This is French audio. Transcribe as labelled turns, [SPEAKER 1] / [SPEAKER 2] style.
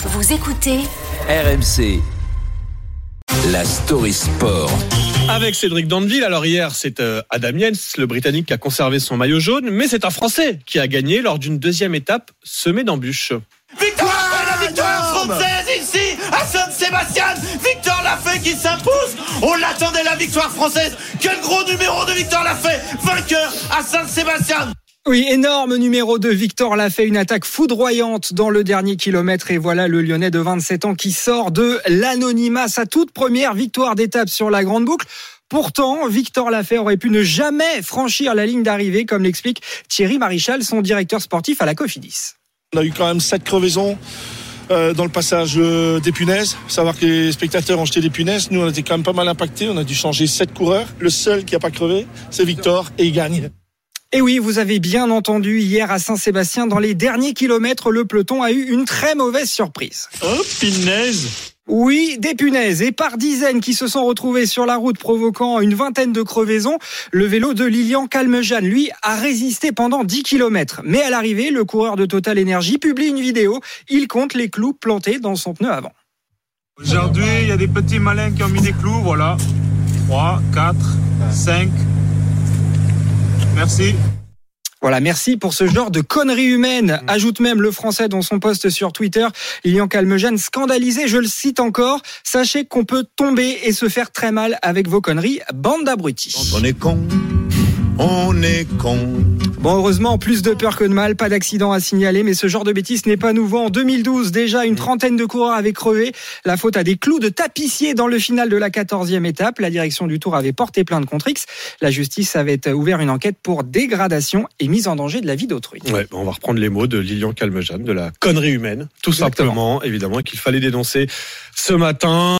[SPEAKER 1] Vous écoutez
[SPEAKER 2] RMC. La story sport.
[SPEAKER 3] Avec Cédric Danville. Alors hier, c'est euh, Adam Jens, le Britannique, qui a conservé son maillot jaune, mais c'est un Français qui a gagné lors d'une deuxième étape semée d'embûches.
[SPEAKER 4] Victoire la victoire française ici à Saint-Sébastien Victor Lafay qui s'impose On l'attendait la victoire française Quel gros numéro de Victor Lafay Vainqueur à Saint-Sébastien
[SPEAKER 5] oui, énorme numéro de Victor l'a fait une attaque foudroyante dans le dernier kilomètre et voilà le Lyonnais de 27 ans qui sort de l'anonymat, sa toute première victoire d'étape sur la grande boucle. Pourtant, Victor Lafay aurait pu ne jamais franchir la ligne d'arrivée, comme l'explique Thierry Marichal, son directeur sportif à la Cofidis.
[SPEAKER 6] On a eu quand même sept crevaisons. euh, dans le passage euh, des punaises, savoir que les spectateurs ont jeté des punaises. Nous, on était quand même pas mal impactés. On a dû changer sept coureurs. Le seul qui a pas crevé, c'est Victor et il gagne.
[SPEAKER 5] Et oui, vous avez bien entendu, hier à Saint-Sébastien, dans les derniers kilomètres, le peloton a eu une très mauvaise surprise.
[SPEAKER 4] Oh, pinaise
[SPEAKER 5] Oui, des punaises et par dizaines qui se sont retrouvées sur la route provoquant une vingtaine de crevaisons. Le vélo de Lilian Calmejane, lui, a résisté pendant 10 km. Mais à l'arrivée, le coureur de Total Energy publie une vidéo. Il compte les clous plantés dans son pneu avant.
[SPEAKER 7] Aujourd'hui, il y a des petits malins qui ont mis des clous, voilà. 3, 4, 5. Merci.
[SPEAKER 5] Voilà, merci pour ce genre de conneries humaines. Ajoute même le français dans son post sur Twitter. Lilian Calmejane, scandalisé, je le cite encore. Sachez qu'on peut tomber et se faire très mal avec vos conneries. Bande d'abrutis.
[SPEAKER 4] On est con On est con
[SPEAKER 5] Bon, heureusement, plus de peur que de mal, pas d'accident à signaler, mais ce genre de bêtises n'est pas nouveau. En 2012, déjà, une trentaine de coureurs avaient crevé. La faute à des clous de tapissier dans le final de la 14e étape. La direction du Tour avait porté plainte contre X. La justice avait ouvert une enquête pour dégradation et mise en danger de la vie d'autrui.
[SPEAKER 3] Ouais, on va reprendre les mots de Lilian Calmejane, de la connerie humaine, tout
[SPEAKER 5] Exactement.
[SPEAKER 3] simplement, évidemment, qu'il fallait dénoncer ce matin.